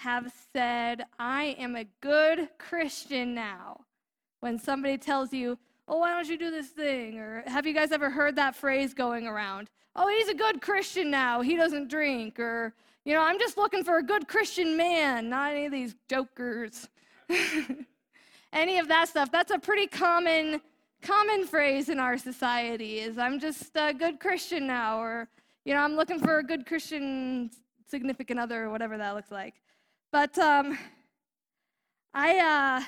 have said, I am a good Christian now? When somebody tells you, oh, why don't you do this thing? Or have you guys ever heard that phrase going around? Oh, he's a good Christian now. He doesn't drink. Or, you know, I'm just looking for a good Christian man, not any of these jokers. any of that stuff. That's a pretty common common phrase in our society is I'm just a good Christian now or you know, I'm looking for a good Christian significant other or whatever that looks like. But um I uh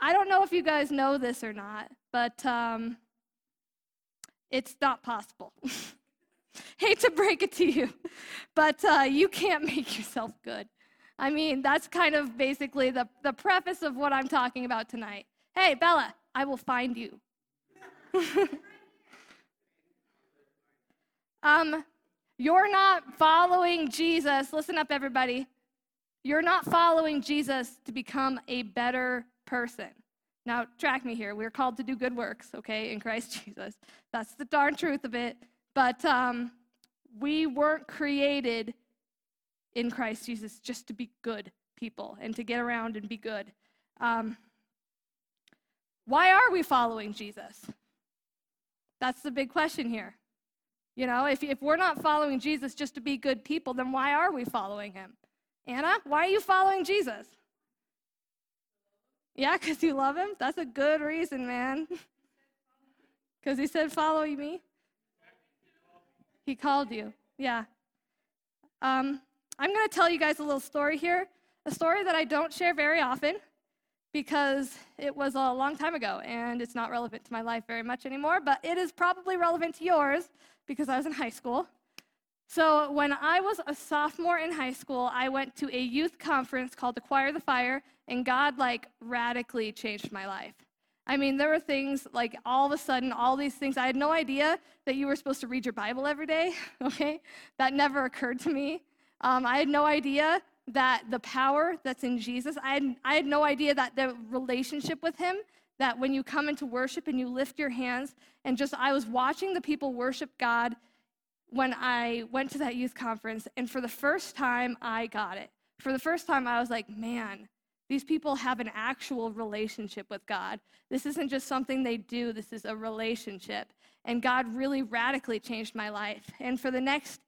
I don't know if you guys know this or not, but um, it's not possible. Hate to break it to you, but uh, you can't make yourself good. I mean, that's kind of basically the, the preface of what I'm talking about tonight. Hey, Bella, I will find you. um, you're not following Jesus. Listen up, everybody. You're not following Jesus to become a better person. Now, track me here. We're called to do good works, okay, in Christ Jesus. That's the darn truth of it. But um, we weren't created in Christ Jesus just to be good people and to get around and be good. Um, why are we following Jesus? That's the big question here. You know, if, if we're not following Jesus just to be good people, then why are we following him? Anna, why are you following Jesus? Yeah, because you love him? That's a good reason, man. Because he said, Follow me. He called you. Yeah. Um, I'm going to tell you guys a little story here, a story that I don't share very often because it was a long time ago and it's not relevant to my life very much anymore, but it is probably relevant to yours because I was in high school. So, when I was a sophomore in high school, I went to a youth conference called Acquire the Fire, and God, like, radically changed my life. I mean, there were things like all of a sudden, all these things. I had no idea that you were supposed to read your Bible every day, okay? That never occurred to me. Um, I had no idea that the power that's in Jesus, I had, I had no idea that the relationship with Him, that when you come into worship and you lift your hands, and just I was watching the people worship God when I went to that youth conference, and for the first time, I got it. For the first time, I was like, man, these people have an actual relationship with God. This isn't just something they do, this is a relationship. And God really radically changed my life. And for the next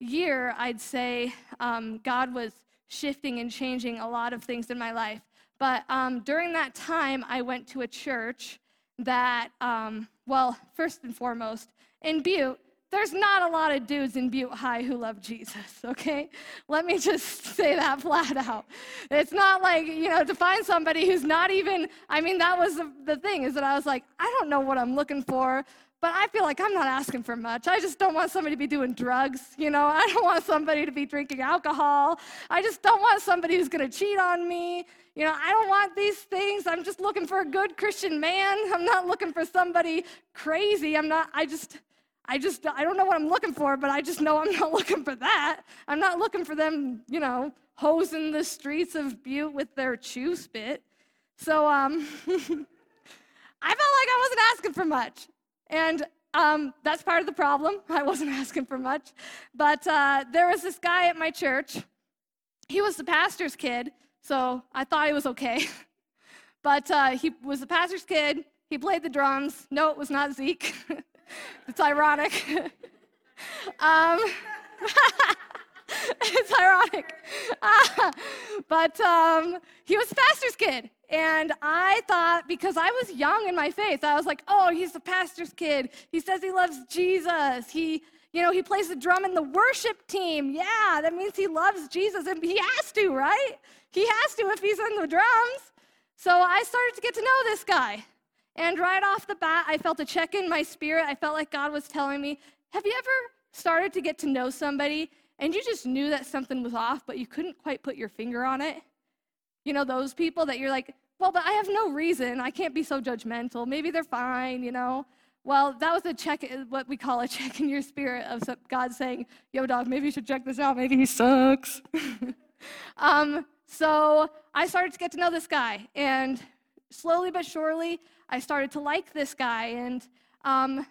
year, I'd say um, God was shifting and changing a lot of things in my life. But um, during that time, I went to a church that, um, well, first and foremost, in Butte, there's not a lot of dudes in Butte High who love Jesus, okay? Let me just say that flat out. It's not like, you know, to find somebody who's not even, I mean, that was the, the thing, is that I was like, I don't know what I'm looking for, but I feel like I'm not asking for much. I just don't want somebody to be doing drugs, you know? I don't want somebody to be drinking alcohol. I just don't want somebody who's gonna cheat on me. You know, I don't want these things. I'm just looking for a good Christian man. I'm not looking for somebody crazy. I'm not, I just, I just, I don't know what I'm looking for, but I just know I'm not looking for that. I'm not looking for them, you know, hosing the streets of Butte with their chew spit. So um, I felt like I wasn't asking for much. And um, that's part of the problem. I wasn't asking for much. But uh, there was this guy at my church. He was the pastor's kid, so I thought he was okay. but uh, he was the pastor's kid. He played the drums. No, it was not Zeke. it's ironic. um, it's ironic. But um, he was the pastor's kid. And I thought, because I was young in my faith, I was like, oh, he's the pastor's kid. He says he loves Jesus. He, you know, he plays the drum in the worship team. Yeah, that means he loves Jesus. And he has to, right? He has to if he's in the drums. So I started to get to know this guy. And right off the bat, I felt a check in my spirit. I felt like God was telling me, Have you ever started to get to know somebody and you just knew that something was off, but you couldn't quite put your finger on it? You know, those people that you're like, Well, but I have no reason. I can't be so judgmental. Maybe they're fine, you know? Well, that was a check, what we call a check in your spirit of God saying, Yo, dog, maybe you should check this out. Maybe he sucks. um, so I started to get to know this guy. And slowly but surely, I started to like this guy. And um,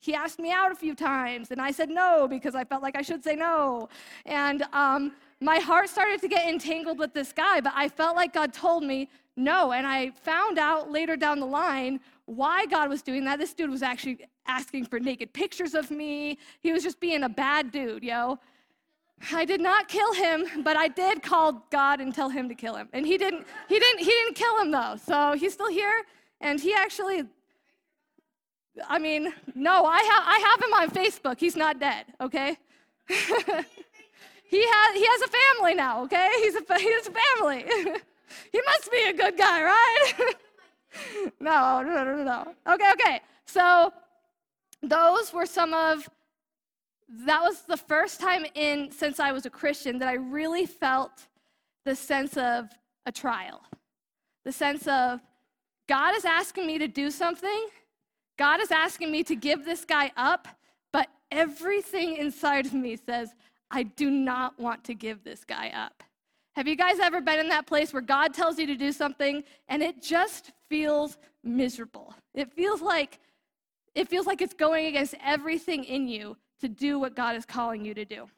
he asked me out a few times, and I said no because I felt like I should say no. And um, my heart started to get entangled with this guy, but I felt like God told me no. And I found out later down the line why God was doing that. This dude was actually asking for naked pictures of me. He was just being a bad dude, yo. I did not kill him, but I did call God and tell him to kill him. And he didn't he didn't he didn't kill him though. So he's still here and he actually I mean, no, I have I have him on Facebook. He's not dead, okay? he has he has a family now, okay? He's a he has a family. he must be a good guy, right? no, no, no, no. Okay, okay. So those were some of that was the first time in since I was a Christian that I really felt the sense of a trial. The sense of God is asking me to do something. God is asking me to give this guy up, but everything inside of me says, I do not want to give this guy up. Have you guys ever been in that place where God tells you to do something and it just feels miserable? It feels like it feels like it's going against everything in you to do what God is calling you to do.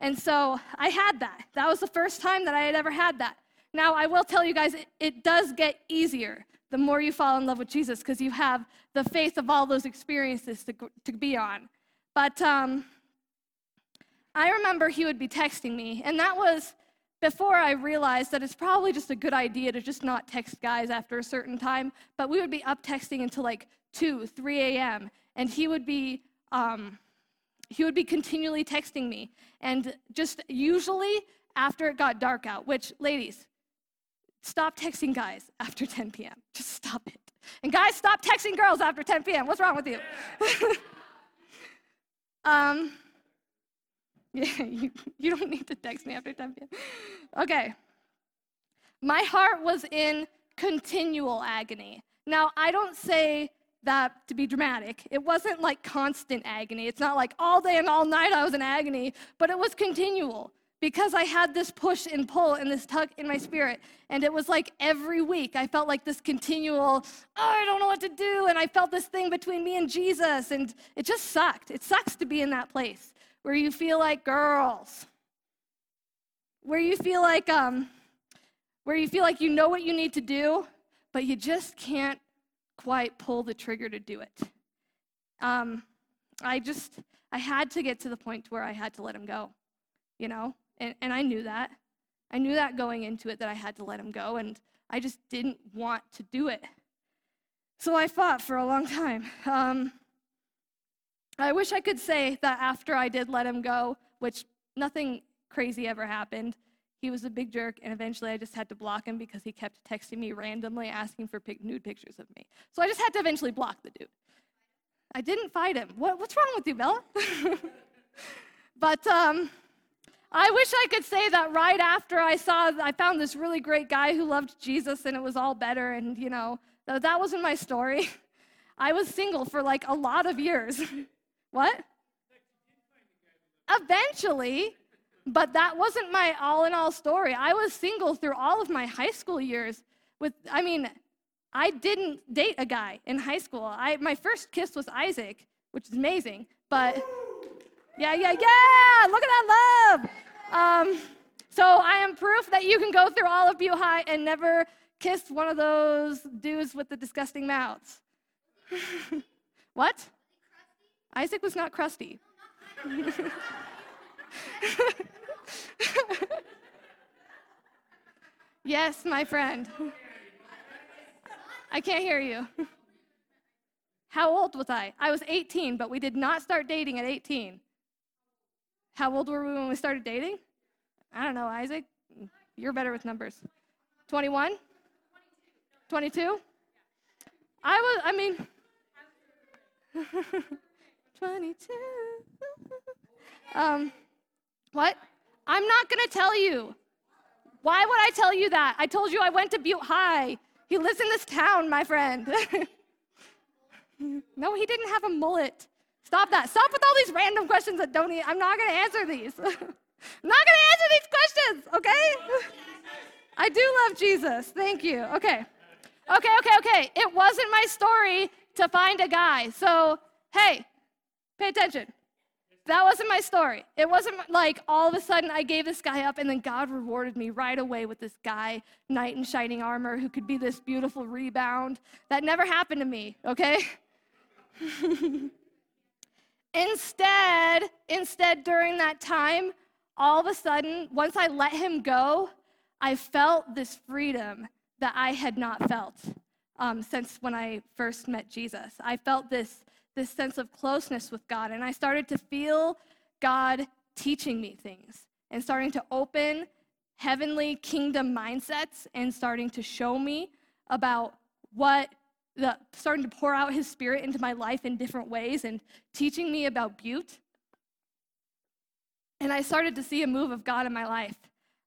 And so I had that. That was the first time that I had ever had that. Now, I will tell you guys, it, it does get easier the more you fall in love with Jesus because you have the faith of all those experiences to, to be on. But um, I remember he would be texting me, and that was before I realized that it's probably just a good idea to just not text guys after a certain time. But we would be up texting until like 2, 3 a.m., and he would be. Um, he would be continually texting me. And just usually after it got dark out, which, ladies, stop texting guys after 10 p.m. Just stop it. And guys, stop texting girls after 10 p.m. What's wrong with you? um, yeah, you, you don't need to text me after 10 p.m. Okay. My heart was in continual agony. Now, I don't say that to be dramatic. It wasn't like constant agony. It's not like all day and all night I was in agony, but it was continual because I had this push and pull and this tug in my spirit. And it was like every week I felt like this continual, oh, I don't know what to do. And I felt this thing between me and Jesus. And it just sucked. It sucks to be in that place where you feel like girls, where you feel like, um, where you feel like you know what you need to do, but you just can't quite pull the trigger to do it. Um, I just, I had to get to the point where I had to let him go, you know? And, and I knew that. I knew that going into it that I had to let him go, and I just didn't want to do it. So I fought for a long time. Um, I wish I could say that after I did let him go, which nothing crazy ever happened, he was a big jerk, and eventually I just had to block him because he kept texting me randomly asking for pic- nude pictures of me. So I just had to eventually block the dude. I didn't fight him. What, what's wrong with you, Bella? but um, I wish I could say that right after I saw, I found this really great guy who loved Jesus and it was all better, and you know, that wasn't my story. I was single for like a lot of years. what? Eventually, but that wasn't my all in all story. I was single through all of my high school years. With, I mean, I didn't date a guy in high school. I, my first kiss was Isaac, which is amazing. But yeah, yeah, yeah! Look at that love. Um, so I am proof that you can go through all of High and never kiss one of those dudes with the disgusting mouths. what? Isaac was not crusty. yes, my friend. I can't hear you. How old was I? I was 18, but we did not start dating at 18. How old were we when we started dating? I don't know, Isaac. You're better with numbers. 21? 22? I was, I mean, 22. um, what? I'm not going to tell you. Why would I tell you that? I told you I went to Butte High. He lives in this town, my friend. no, he didn't have a mullet. Stop that. Stop with all these random questions that don't. I'm not going to answer these. I'm not going to answer these questions, okay? I do love Jesus. Thank you. Okay. Okay, okay, okay. It wasn't my story to find a guy. So Hey, pay attention. That wasn't my story. It wasn't like all of a sudden I gave this guy up and then God rewarded me right away with this guy, knight in shining armor, who could be this beautiful rebound. That never happened to me, okay? instead, instead, during that time, all of a sudden, once I let him go, I felt this freedom that I had not felt um, since when I first met Jesus. I felt this this sense of closeness with God. And I started to feel God teaching me things and starting to open heavenly kingdom mindsets and starting to show me about what the starting to pour out his spirit into my life in different ways and teaching me about butte and i started to see a move of god in my life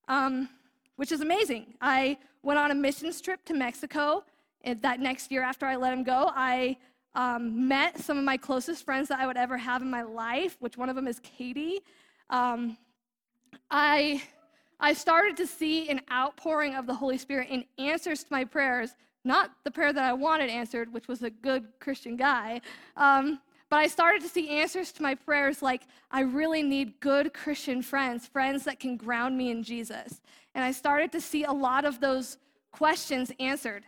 um, which is amazing i went on a missions trip to mexico and that next year after i let him go i um, met some of my closest friends that I would ever have in my life, which one of them is Katie. Um, I, I started to see an outpouring of the Holy Spirit in answers to my prayers, not the prayer that I wanted answered, which was a good Christian guy. Um, but I started to see answers to my prayers like, I really need good Christian friends, friends that can ground me in Jesus. And I started to see a lot of those questions answered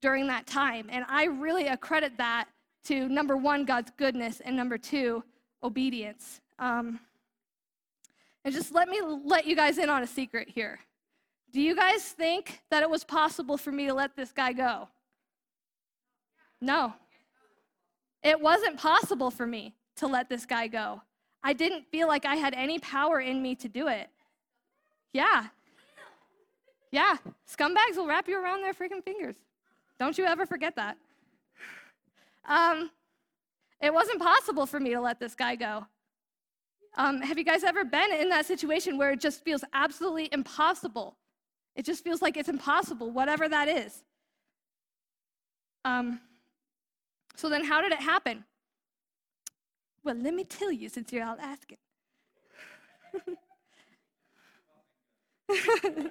during that time. And I really accredit that to number one, God's goodness, and number two, obedience. Um, and just let me let you guys in on a secret here. Do you guys think that it was possible for me to let this guy go? No. It wasn't possible for me to let this guy go. I didn't feel like I had any power in me to do it. Yeah. Yeah. Scumbags will wrap you around their freaking fingers. Don't you ever forget that. Um, it wasn't possible for me to let this guy go. Um, have you guys ever been in that situation where it just feels absolutely impossible? It just feels like it's impossible, whatever that is. Um, so then, how did it happen? Well, let me tell you since you're all asking.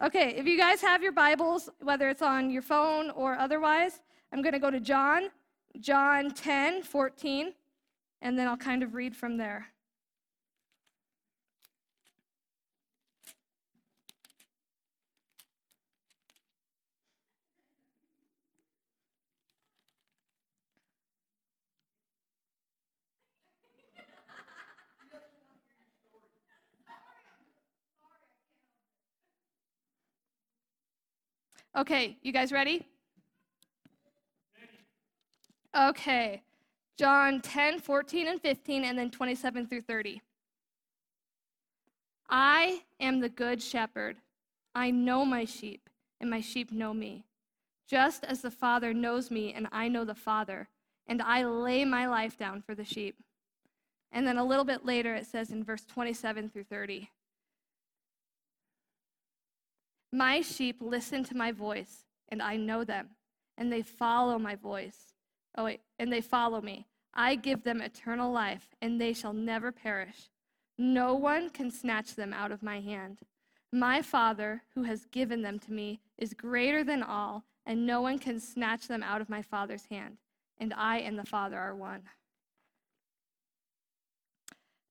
Okay, if you guys have your Bibles, whether it's on your phone or otherwise, I'm going to go to John, John 10, 14, and then I'll kind of read from there. Okay, you guys ready? Okay. John 10, 14, and 15, and then 27 through 30. I am the good shepherd. I know my sheep, and my sheep know me. Just as the Father knows me, and I know the Father, and I lay my life down for the sheep. And then a little bit later, it says in verse 27 through 30 my sheep listen to my voice, and I know them, and they follow my voice. Oh, wait, and they follow me. I give them eternal life, and they shall never perish. No one can snatch them out of my hand. My Father, who has given them to me, is greater than all, and no one can snatch them out of my Father's hand. And I and the Father are one.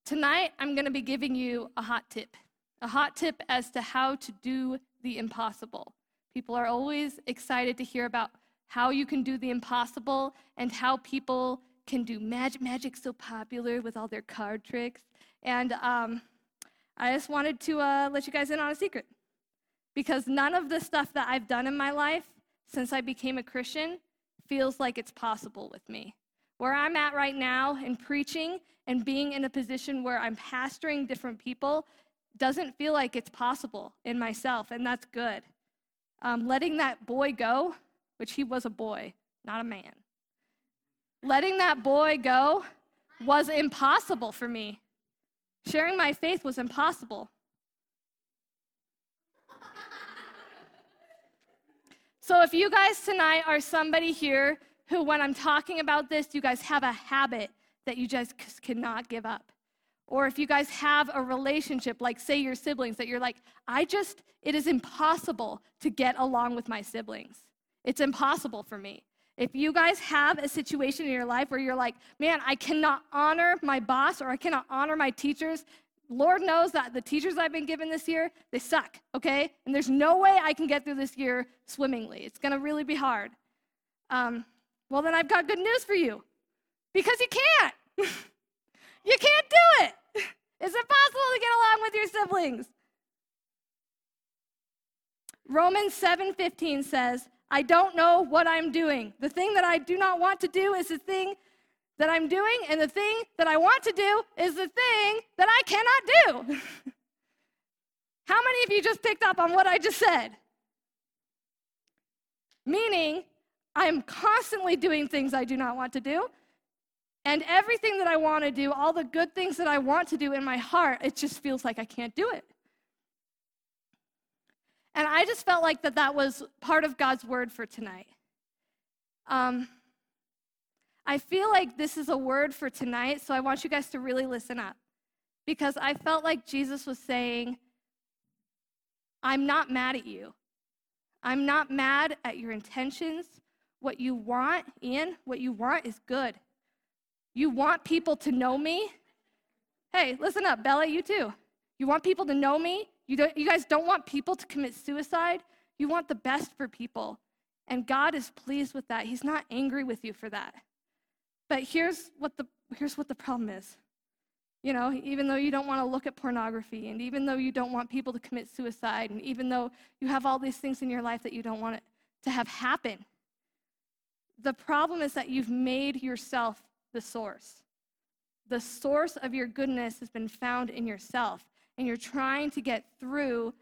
Tonight, I'm going to be giving you a hot tip a hot tip as to how to do the impossible. People are always excited to hear about how you can do the impossible and how people can do magic. Magic's so popular with all their card tricks. And um, I just wanted to uh, let you guys in on a secret. Because none of the stuff that I've done in my life since I became a Christian feels like it's possible with me. Where I'm at right now in preaching and being in a position where I'm pastoring different people doesn't feel like it's possible in myself, and that's good. Um, letting that boy go, which he was a boy, not a man, letting that boy go was impossible for me. Sharing my faith was impossible. So, if you guys tonight are somebody here who, when I'm talking about this, you guys have a habit that you just cannot give up. Or if you guys have a relationship, like say your siblings, that you're like, I just, it is impossible to get along with my siblings. It's impossible for me. If you guys have a situation in your life where you're like, man, I cannot honor my boss or I cannot honor my teachers, Lord knows that the teachers I've been given this year, they suck, okay? And there's no way I can get through this year swimmingly. It's gonna really be hard. Um, well, then I've got good news for you because you can't. you can't do it. It's impossible to get along with your siblings. Romans 7:15 says, "I don't know what I'm doing. The thing that I do not want to do is the thing that I'm doing, and the thing that I want to do is the thing that I cannot do." How many of you just picked up on what I just said? Meaning, I'm constantly doing things I do not want to do. And everything that I want to do, all the good things that I want to do in my heart, it just feels like I can't do it. And I just felt like that that was part of God's word for tonight. Um, I feel like this is a word for tonight, so I want you guys to really listen up. Because I felt like Jesus was saying, I'm not mad at you. I'm not mad at your intentions. What you want, Ian, what you want is good. You want people to know me? Hey, listen up, Bella, you too. You want people to know me? You, you guys don't want people to commit suicide. You want the best for people. And God is pleased with that. He's not angry with you for that. But here's what the, here's what the problem is. You know, even though you don't want to look at pornography, and even though you don't want people to commit suicide, and even though you have all these things in your life that you don't want to have happen, the problem is that you've made yourself the source. The source of your goodness has been found in yourself and you're trying to get through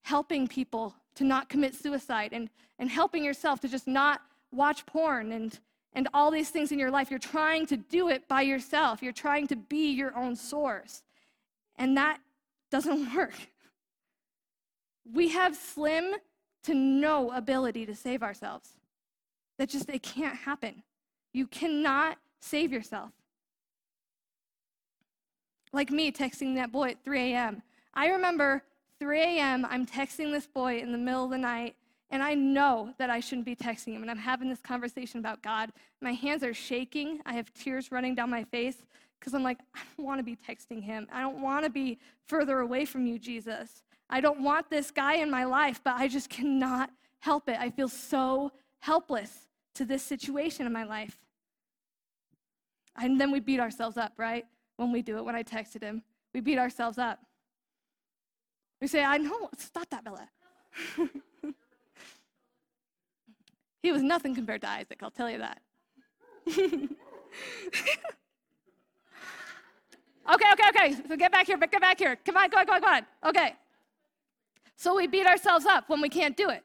helping people to not commit suicide and, and helping yourself to just not watch porn and, and all these things in your life. You're trying to do it by yourself. You're trying to be your own source. And that doesn't work. We have slim to no ability to save ourselves. That just, it can't happen. You cannot save yourself like me texting that boy at 3 a.m. I remember 3 a.m., I'm texting this boy in the middle of the night, and I know that I shouldn't be texting him. And I'm having this conversation about God. My hands are shaking. I have tears running down my face because I'm like, I don't want to be texting him. I don't want to be further away from you, Jesus. I don't want this guy in my life, but I just cannot help it. I feel so helpless to this situation in my life. And then we beat ourselves up, right? when we do it, when I texted him. We beat ourselves up. We say, I know, stop that, Bella. he was nothing compared to Isaac, I'll tell you that. okay, okay, okay. So get back here, but get back here. Come on, go on, go on, go on. Okay. So we beat ourselves up when we can't do it.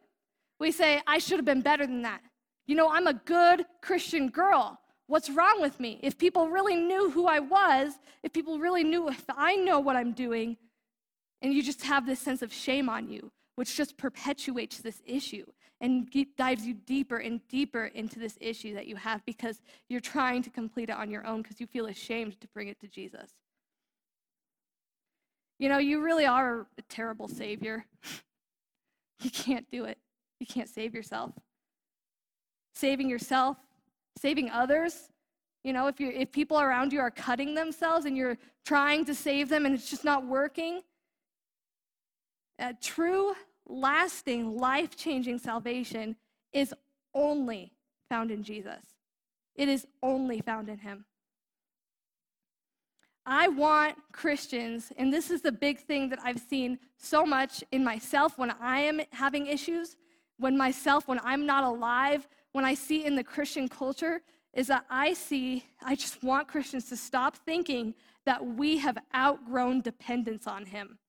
We say, I should have been better than that. You know, I'm a good Christian girl. What's wrong with me? If people really knew who I was, if people really knew if I know what I'm doing, and you just have this sense of shame on you, which just perpetuates this issue and dives you deeper and deeper into this issue that you have because you're trying to complete it on your own because you feel ashamed to bring it to Jesus. You know, you really are a terrible savior. you can't do it. You can't save yourself. Saving yourself saving others. You know, if, you if people around you are cutting themselves and you're trying to save them and it's just not working, a true, lasting, life changing salvation is only found in Jesus. It is only found in Him. I want Christians, and this is the big thing that I've seen so much in myself when I am having issues, when myself, when I'm not alive, when I see in the Christian culture is that I see, I just want Christians to stop thinking that we have outgrown dependence on Him.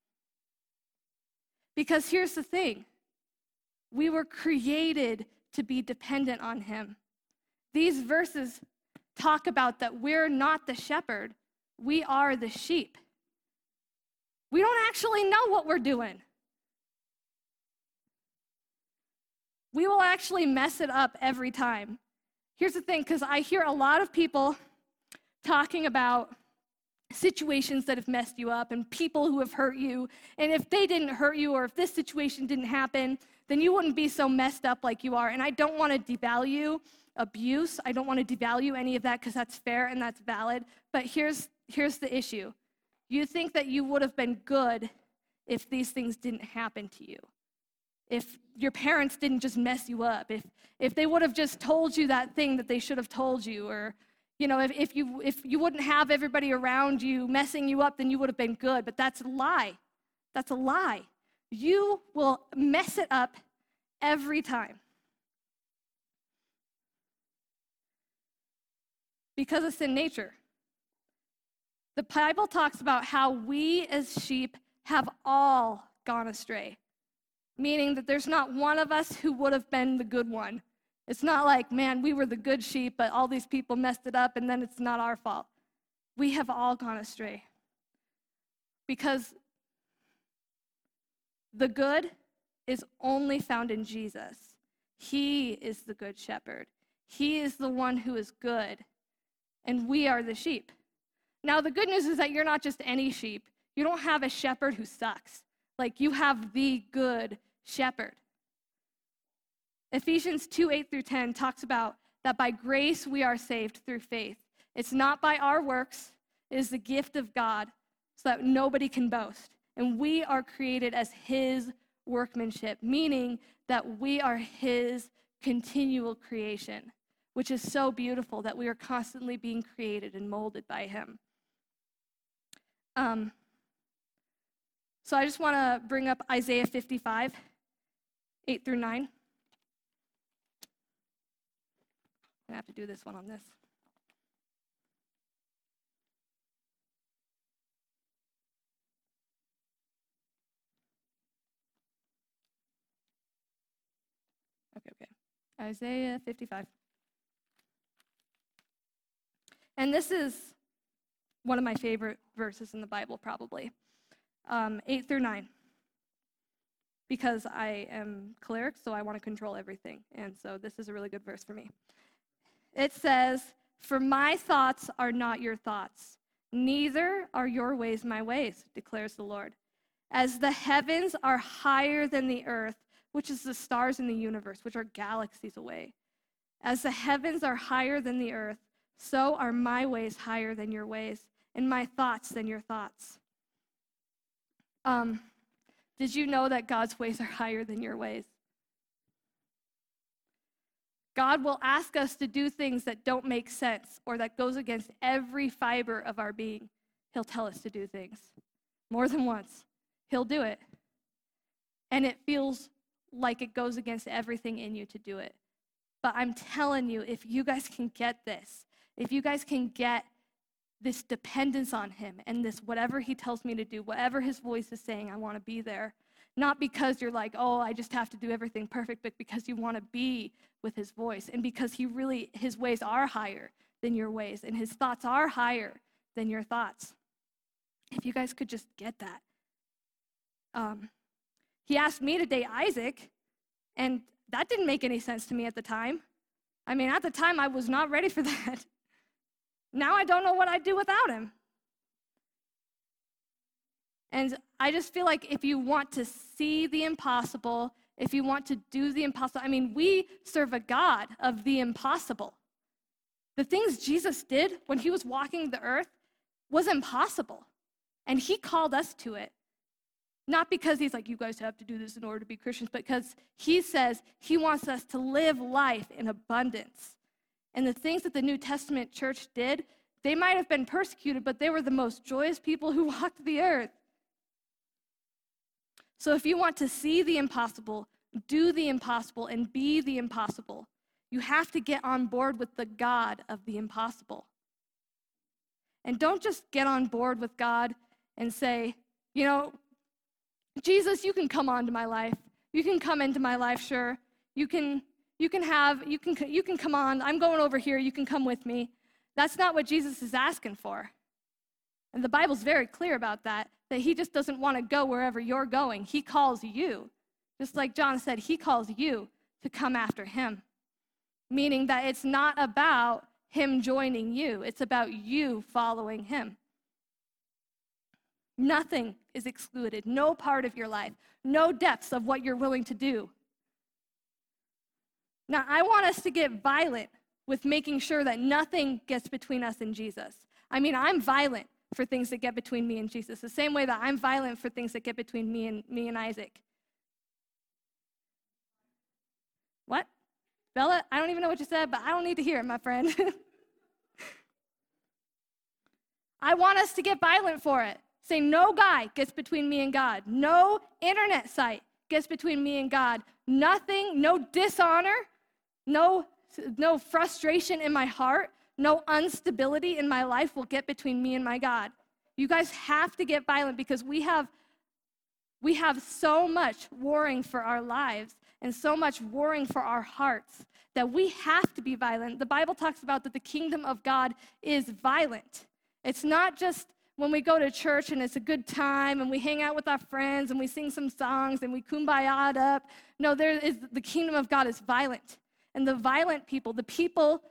Because here's the thing we were created to be dependent on Him. These verses talk about that we're not the shepherd, we are the sheep. We don't actually know what we're doing. We will actually mess it up every time. Here's the thing because I hear a lot of people talking about situations that have messed you up and people who have hurt you. And if they didn't hurt you or if this situation didn't happen, then you wouldn't be so messed up like you are. And I don't want to devalue abuse. I don't want to devalue any of that because that's fair and that's valid. But here's, here's the issue you think that you would have been good if these things didn't happen to you. If your parents didn't just mess you up, if, if they would have just told you that thing that they should have told you, or you know, if, if, you, if you wouldn't have everybody around you messing you up, then you would have been good. But that's a lie. That's a lie. You will mess it up every time. Because of sin nature. The Bible talks about how we as sheep have all gone astray, meaning that there's not one of us who would have been the good one. It's not like, man, we were the good sheep, but all these people messed it up and then it's not our fault. We have all gone astray. Because the good is only found in Jesus. He is the good shepherd. He is the one who is good, and we are the sheep. Now, the good news is that you're not just any sheep. You don't have a shepherd who sucks. Like, you have the good shepherd. Ephesians 2 8 through 10 talks about that by grace we are saved through faith. It's not by our works, it is the gift of God, so that nobody can boast. And we are created as His workmanship, meaning that we are His continual creation, which is so beautiful that we are constantly being created and molded by Him. Um, so I just want to bring up Isaiah 55, 8 through 9. I have to do this one on this. Okay, okay. Isaiah 55. And this is one of my favorite verses in the Bible, probably. Um, 8 through 9. Because I am choleric, so I want to control everything. And so this is a really good verse for me. It says, For my thoughts are not your thoughts, neither are your ways my ways, declares the Lord. As the heavens are higher than the earth, which is the stars in the universe, which are galaxies away. As the heavens are higher than the earth, so are my ways higher than your ways, and my thoughts than your thoughts. Um, did you know that God's ways are higher than your ways? God will ask us to do things that don't make sense or that goes against every fiber of our being. He'll tell us to do things more than once. He'll do it. And it feels like it goes against everything in you to do it. But I'm telling you, if you guys can get this, if you guys can get this dependence on Him and this whatever He tells me to do, whatever His voice is saying, I want to be there. Not because you're like, oh, I just have to do everything perfect, but because you want to be with His voice and because He really, His ways are higher than your ways and His thoughts are higher than your thoughts. If you guys could just get that. Um, he asked me to date Isaac, and that didn't make any sense to me at the time. I mean, at the time, I was not ready for that. Now I don't know what I'd do without him. And I just feel like if you want to see the impossible, if you want to do the impossible, I mean, we serve a God of the impossible. The things Jesus did when he was walking the earth was impossible. And he called us to it. Not because he's like, you guys have to do this in order to be Christians, but because he says he wants us to live life in abundance. And the things that the New Testament church did, they might have been persecuted, but they were the most joyous people who walked the earth. So if you want to see the impossible, do the impossible, and be the impossible, you have to get on board with the God of the impossible. And don't just get on board with God and say, you know, Jesus, you can come onto my life. You can come into my life, sure. You can you can have you can you can come on. I'm going over here. You can come with me. That's not what Jesus is asking for. And the Bible's very clear about that that he just doesn't want to go wherever you're going. He calls you. Just like John said, he calls you to come after him. Meaning that it's not about him joining you, it's about you following him. Nothing is excluded, no part of your life, no depths of what you're willing to do. Now, I want us to get violent with making sure that nothing gets between us and Jesus. I mean, I'm violent for things that get between me and Jesus, the same way that I'm violent for things that get between me and me and Isaac. What? Bella, I don't even know what you said, but I don't need to hear it, my friend. I want us to get violent for it. Say, no guy gets between me and God. No internet site gets between me and God. Nothing, no dishonor, no, no frustration in my heart, no instability in my life will get between me and my God. You guys have to get violent because we have we have so much warring for our lives and so much warring for our hearts that we have to be violent. The Bible talks about that the kingdom of God is violent. It's not just when we go to church and it's a good time and we hang out with our friends and we sing some songs and we kumbaya up. No, there is the kingdom of God is violent. And the violent people, the people,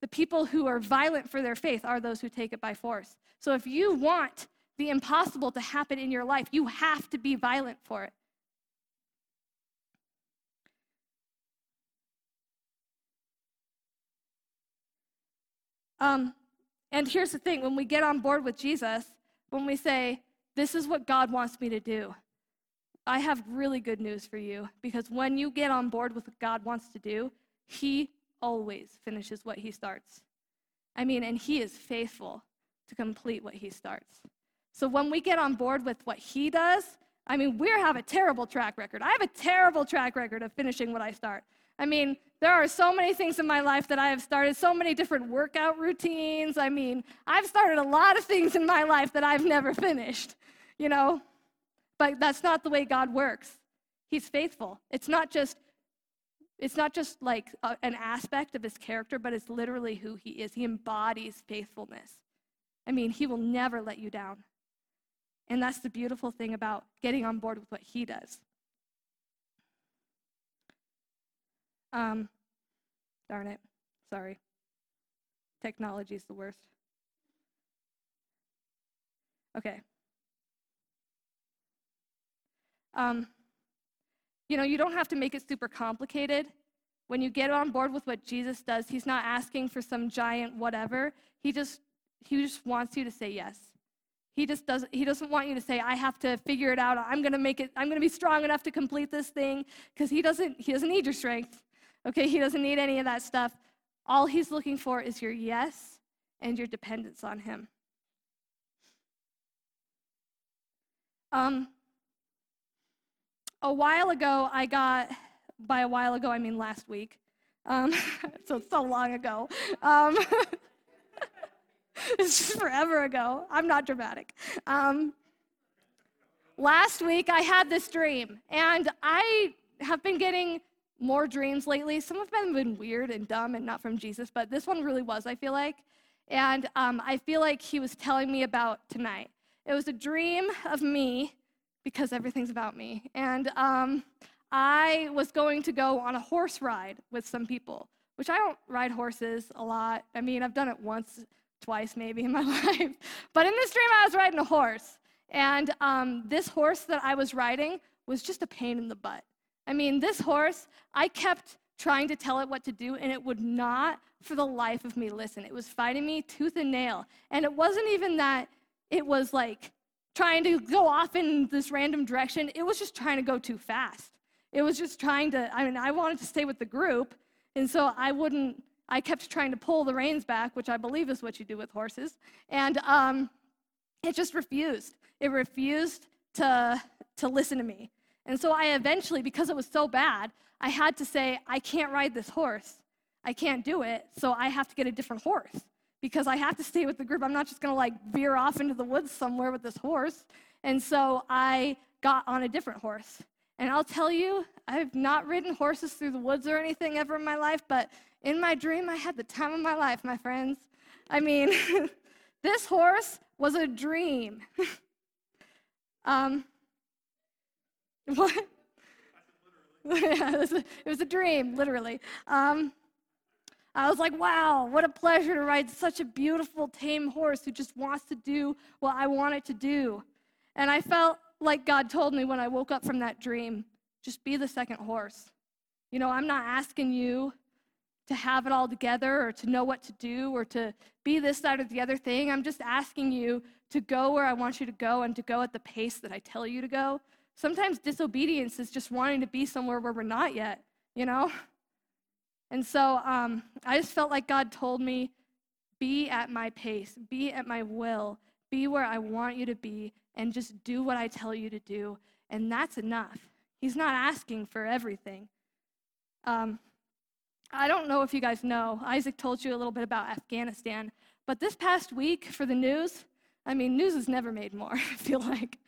the people who are violent for their faith are those who take it by force. So if you want the impossible to happen in your life, you have to be violent for it. Um, and here's the thing when we get on board with Jesus, when we say, This is what God wants me to do, I have really good news for you because when you get on board with what God wants to do, He always finishes what He starts. I mean, and He is faithful to complete what He starts. So when we get on board with what He does, I mean, we have a terrible track record. I have a terrible track record of finishing what I start. I mean, there are so many things in my life that I have started, so many different workout routines. I mean, I've started a lot of things in my life that I've never finished, you know? But that's not the way God works. He's faithful. It's not just it's not just like a, an aspect of his character, but it's literally who he is. He embodies faithfulness. I mean, he will never let you down. And that's the beautiful thing about getting on board with what he does. Um, darn it. Sorry. Technology is the worst. Okay. Um, you know, you don't have to make it super complicated. When you get on board with what Jesus does, he's not asking for some giant whatever. He just he just wants you to say yes. He just doesn't he doesn't want you to say I have to figure it out. I'm going to make it I'm going to be strong enough to complete this thing because he doesn't he doesn't need your strength. Okay, he doesn't need any of that stuff. All he's looking for is your yes and your dependence on him. Um, a while ago, I got, by a while ago, I mean last week. Um, so it's so long ago. Um, it's just forever ago. I'm not dramatic. Um, last week, I had this dream, and I have been getting more dreams lately. Some of them have been weird and dumb and not from Jesus, but this one really was, I feel like. And um, I feel like he was telling me about tonight. It was a dream of me because everything's about me. And um, I was going to go on a horse ride with some people, which I don't ride horses a lot. I mean, I've done it once, twice maybe in my life. But in this dream, I was riding a horse. And um, this horse that I was riding was just a pain in the butt. I mean, this horse, I kept trying to tell it what to do, and it would not, for the life of me, listen. It was fighting me tooth and nail. And it wasn't even that it was like trying to go off in this random direction, it was just trying to go too fast. It was just trying to, I mean, I wanted to stay with the group, and so I wouldn't, I kept trying to pull the reins back, which I believe is what you do with horses, and um, it just refused. It refused to, to listen to me. And so I eventually, because it was so bad, I had to say, I can't ride this horse. I can't do it, so I have to get a different horse because I have to stay with the group. I'm not just gonna like veer off into the woods somewhere with this horse. And so I got on a different horse. And I'll tell you, I've not ridden horses through the woods or anything ever in my life, but in my dream, I had the time of my life, my friends. I mean, this horse was a dream. um, what? yeah, it was, a, dream, literally. Um, I was like, wow, what a pleasure to ride such a beautiful, tame horse who just wants to do what I want it to do. And I felt like God told me when I woke up from that dream just be the second horse. You know, I'm not asking you to have it all together or to know what to do or to be this, that, or the other thing. I'm just asking you to go where I want you to go and to go at the pace that I tell you to go. Sometimes disobedience is just wanting to be somewhere where we're not yet, you know? And so um, I just felt like God told me, be at my pace, be at my will, be where I want you to be, and just do what I tell you to do. And that's enough. He's not asking for everything. Um, I don't know if you guys know, Isaac told you a little bit about Afghanistan, but this past week for the news, I mean, news has never made more, I feel like.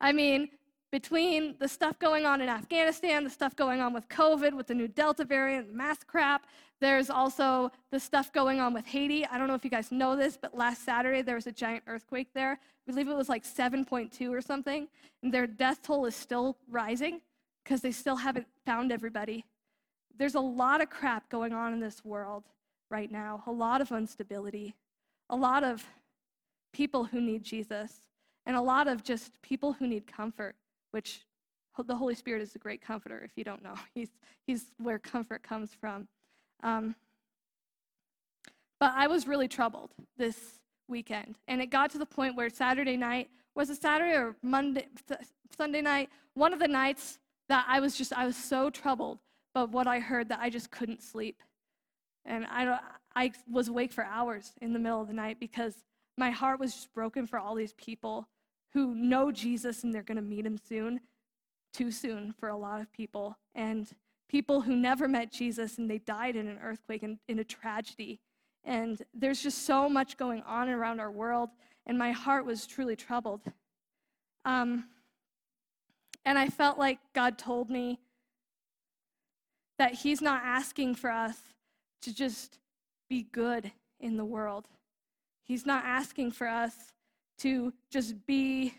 I mean, between the stuff going on in Afghanistan, the stuff going on with COVID, with the new Delta variant, mask crap, there's also the stuff going on with Haiti. I don't know if you guys know this, but last Saturday there was a giant earthquake there. I believe it was like 7.2 or something. And their death toll is still rising because they still haven't found everybody. There's a lot of crap going on in this world right now, a lot of instability, a lot of people who need Jesus, and a lot of just people who need comfort, which the Holy Spirit is a great comforter, if you don't know. He's, he's where comfort comes from. Um, but I was really troubled this weekend. And it got to the point where Saturday night, was it Saturday or Monday, Sunday night? One of the nights that I was just, I was so troubled but what I heard that I just couldn't sleep. And I, I was awake for hours in the middle of the night because my heart was just broken for all these people who know Jesus and they're going to meet him soon, too soon for a lot of people. And people who never met Jesus and they died in an earthquake and in a tragedy. And there's just so much going on around our world, and my heart was truly troubled. Um, and I felt like God told me that He's not asking for us to just be good in the world. He's not asking for us to just be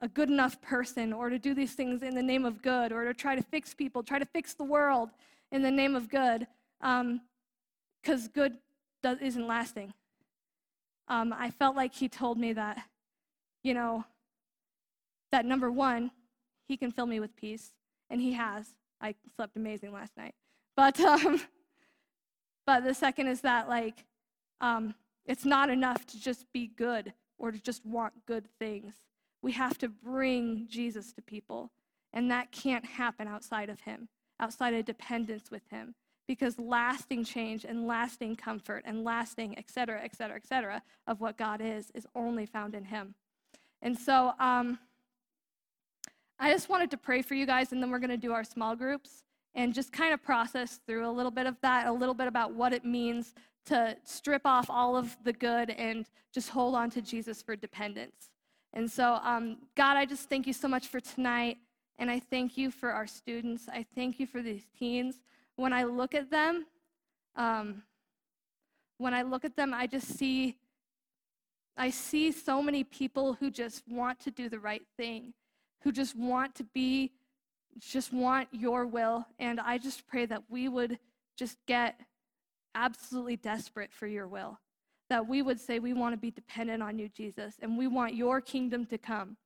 a good enough person or to do these things in the name of good or to try to fix people, try to fix the world in the name of good, because um, good does, isn't lasting. Um, I felt like he told me that, you know, that number one, he can fill me with peace, and he has. I slept amazing last night. But um, but the second is that like um, it's not enough to just be good or to just want good things. We have to bring Jesus to people, and that can't happen outside of Him, outside of dependence with Him, because lasting change and lasting comfort and lasting, et cetera, et cetera, et cetera, of what God is, is only found in Him. And so. Um, I just wanted to pray for you guys, and then we're going to do our small groups and just kind of process through a little bit of that, a little bit about what it means to strip off all of the good and just hold on to Jesus for dependence. And so, um, God, I just thank you so much for tonight, and I thank you for our students. I thank you for these teens. When I look at them, um, when I look at them, I just see, I see so many people who just want to do the right thing who just want to be, just want your will. And I just pray that we would just get absolutely desperate for your will. That we would say we want to be dependent on you, Jesus, and we want your kingdom to come.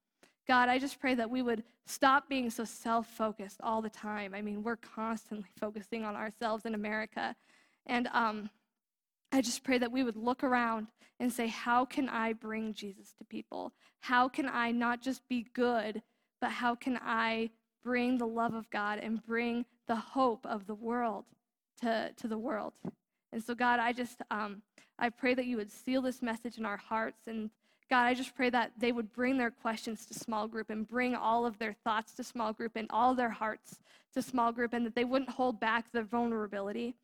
God, I just pray that we would stop being so self focused all the time. I mean, we're constantly focusing on ourselves in America. And um, I just pray that we would look around and say, How can I bring Jesus to people? How can I not just be good, but how can I bring the love of God and bring the hope of the world to, to the world? And so, God, I just, um, I pray that you would seal this message in our hearts. And God, I just pray that they would bring their questions to small group and bring all of their thoughts to small group and all their hearts to small group and that they wouldn't hold back their vulnerability.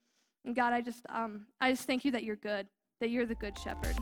And God, I just, um, I just thank you that you're good, that you're the good shepherd.